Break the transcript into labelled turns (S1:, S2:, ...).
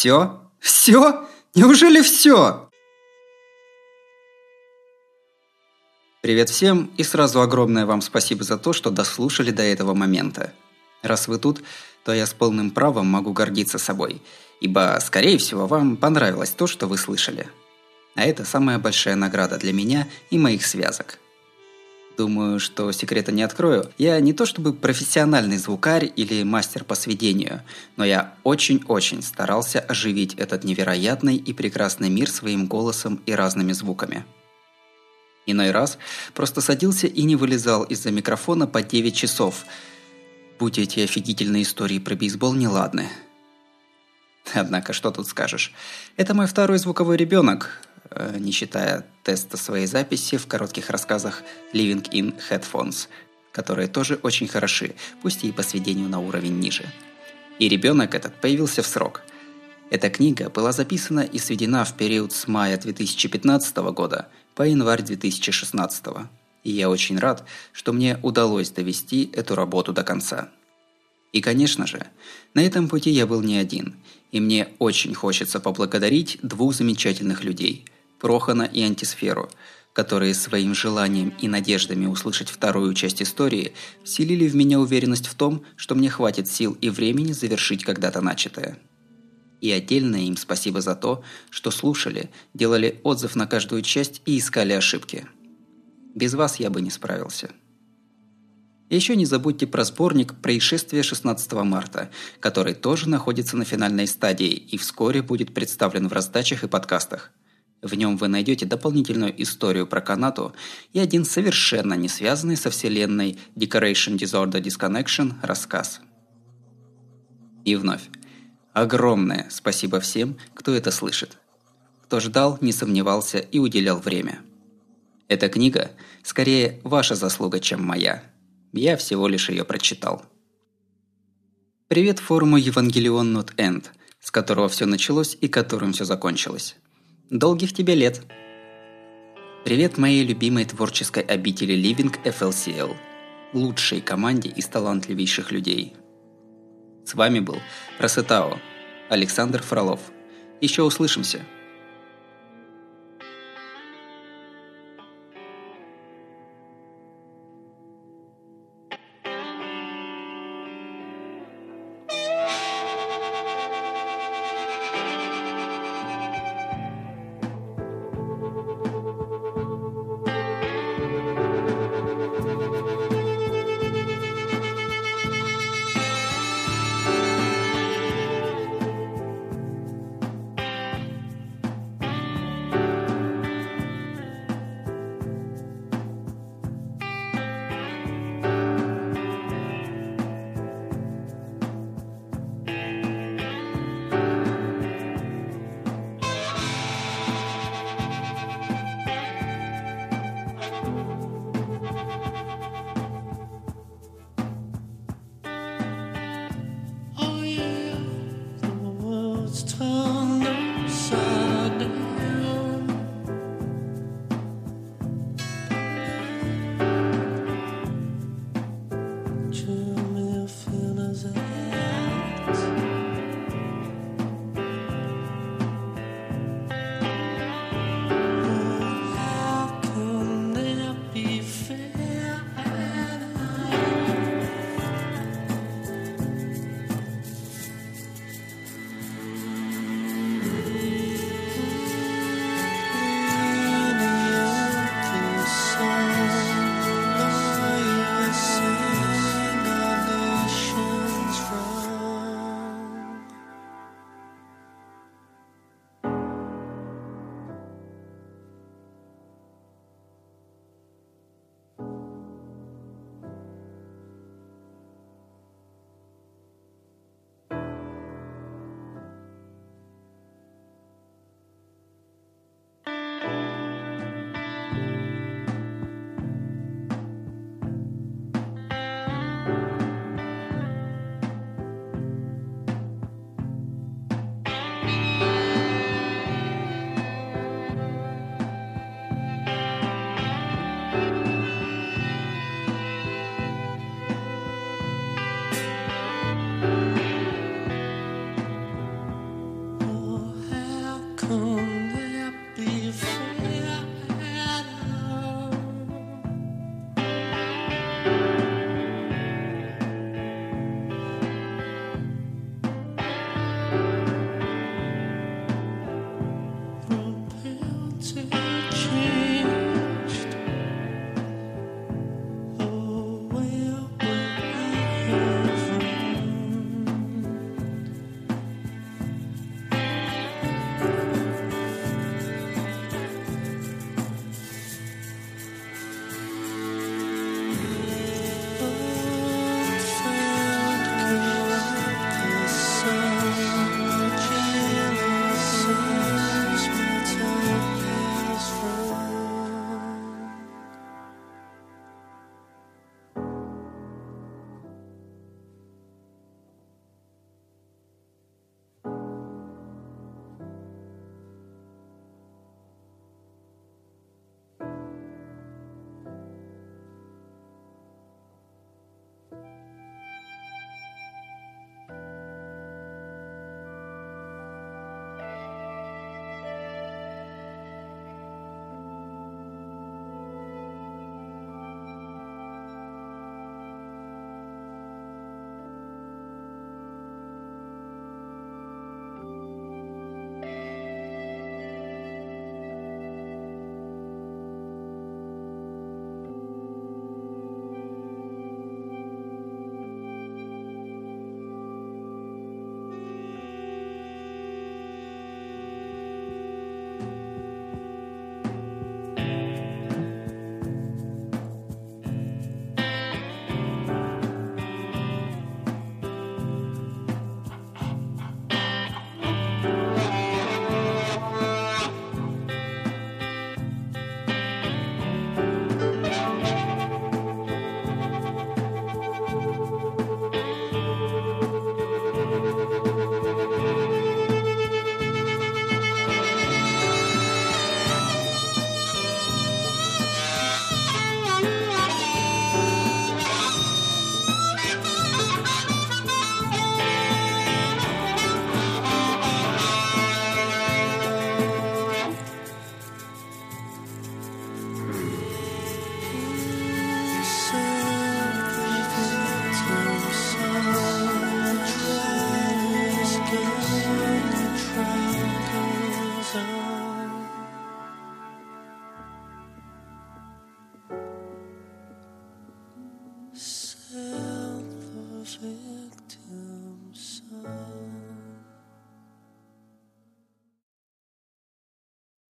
S1: Все? Все? Неужели все? Привет всем и сразу огромное вам спасибо за то, что дослушали до этого момента. Раз вы тут, то я с полным правом могу гордиться собой, ибо, скорее всего, вам понравилось то, что вы слышали. А это самая большая награда для меня и моих связок. Думаю, что секрета не открою. Я не то чтобы профессиональный звукарь или мастер по сведению, но я очень-очень старался оживить этот невероятный и прекрасный мир своим голосом и разными звуками. Иной раз просто садился и не вылезал из-за микрофона по 9 часов. Будь эти офигительные истории про бейсбол неладны. Однако, что тут скажешь? Это мой второй звуковой ребенок, не считая теста своей записи в коротких рассказах Living in Headphones, которые тоже очень хороши, пусть и по сведению на уровень ниже. И ребенок этот появился в срок. Эта книга была записана и сведена в период с мая 2015 года – по январь 2016 и я очень рад, что мне удалось довести эту работу до конца. И, конечно же, на этом пути я был не один, и мне очень хочется поблагодарить двух замечательных людей – Прохана и Антисферу, которые своим желанием и надеждами услышать вторую часть истории вселили в меня уверенность в том, что мне хватит сил и времени завершить когда-то начатое. И отдельное им спасибо за то, что слушали, делали отзыв на каждую часть и искали ошибки. Без вас я бы не справился. Еще не забудьте про сборник «Происшествие 16 марта», который тоже находится на финальной стадии и вскоре будет представлен в раздачах и подкастах. В нем вы найдете дополнительную историю про Канату и один совершенно не связанный со вселенной Decoration Disorder Disconnection рассказ. И вновь. Огромное спасибо всем, кто это слышит. Кто ждал, не сомневался и уделял время. Эта книга скорее ваша заслуга, чем моя. Я всего лишь ее прочитал. Привет форуму Евангелион Not End, с которого все началось и которым все закончилось. Долгих тебе лет! Привет моей любимой творческой обители Living FLCL, лучшей команде из талантливейших людей – с вами был Просетао, Александр Фролов. Еще услышимся. fais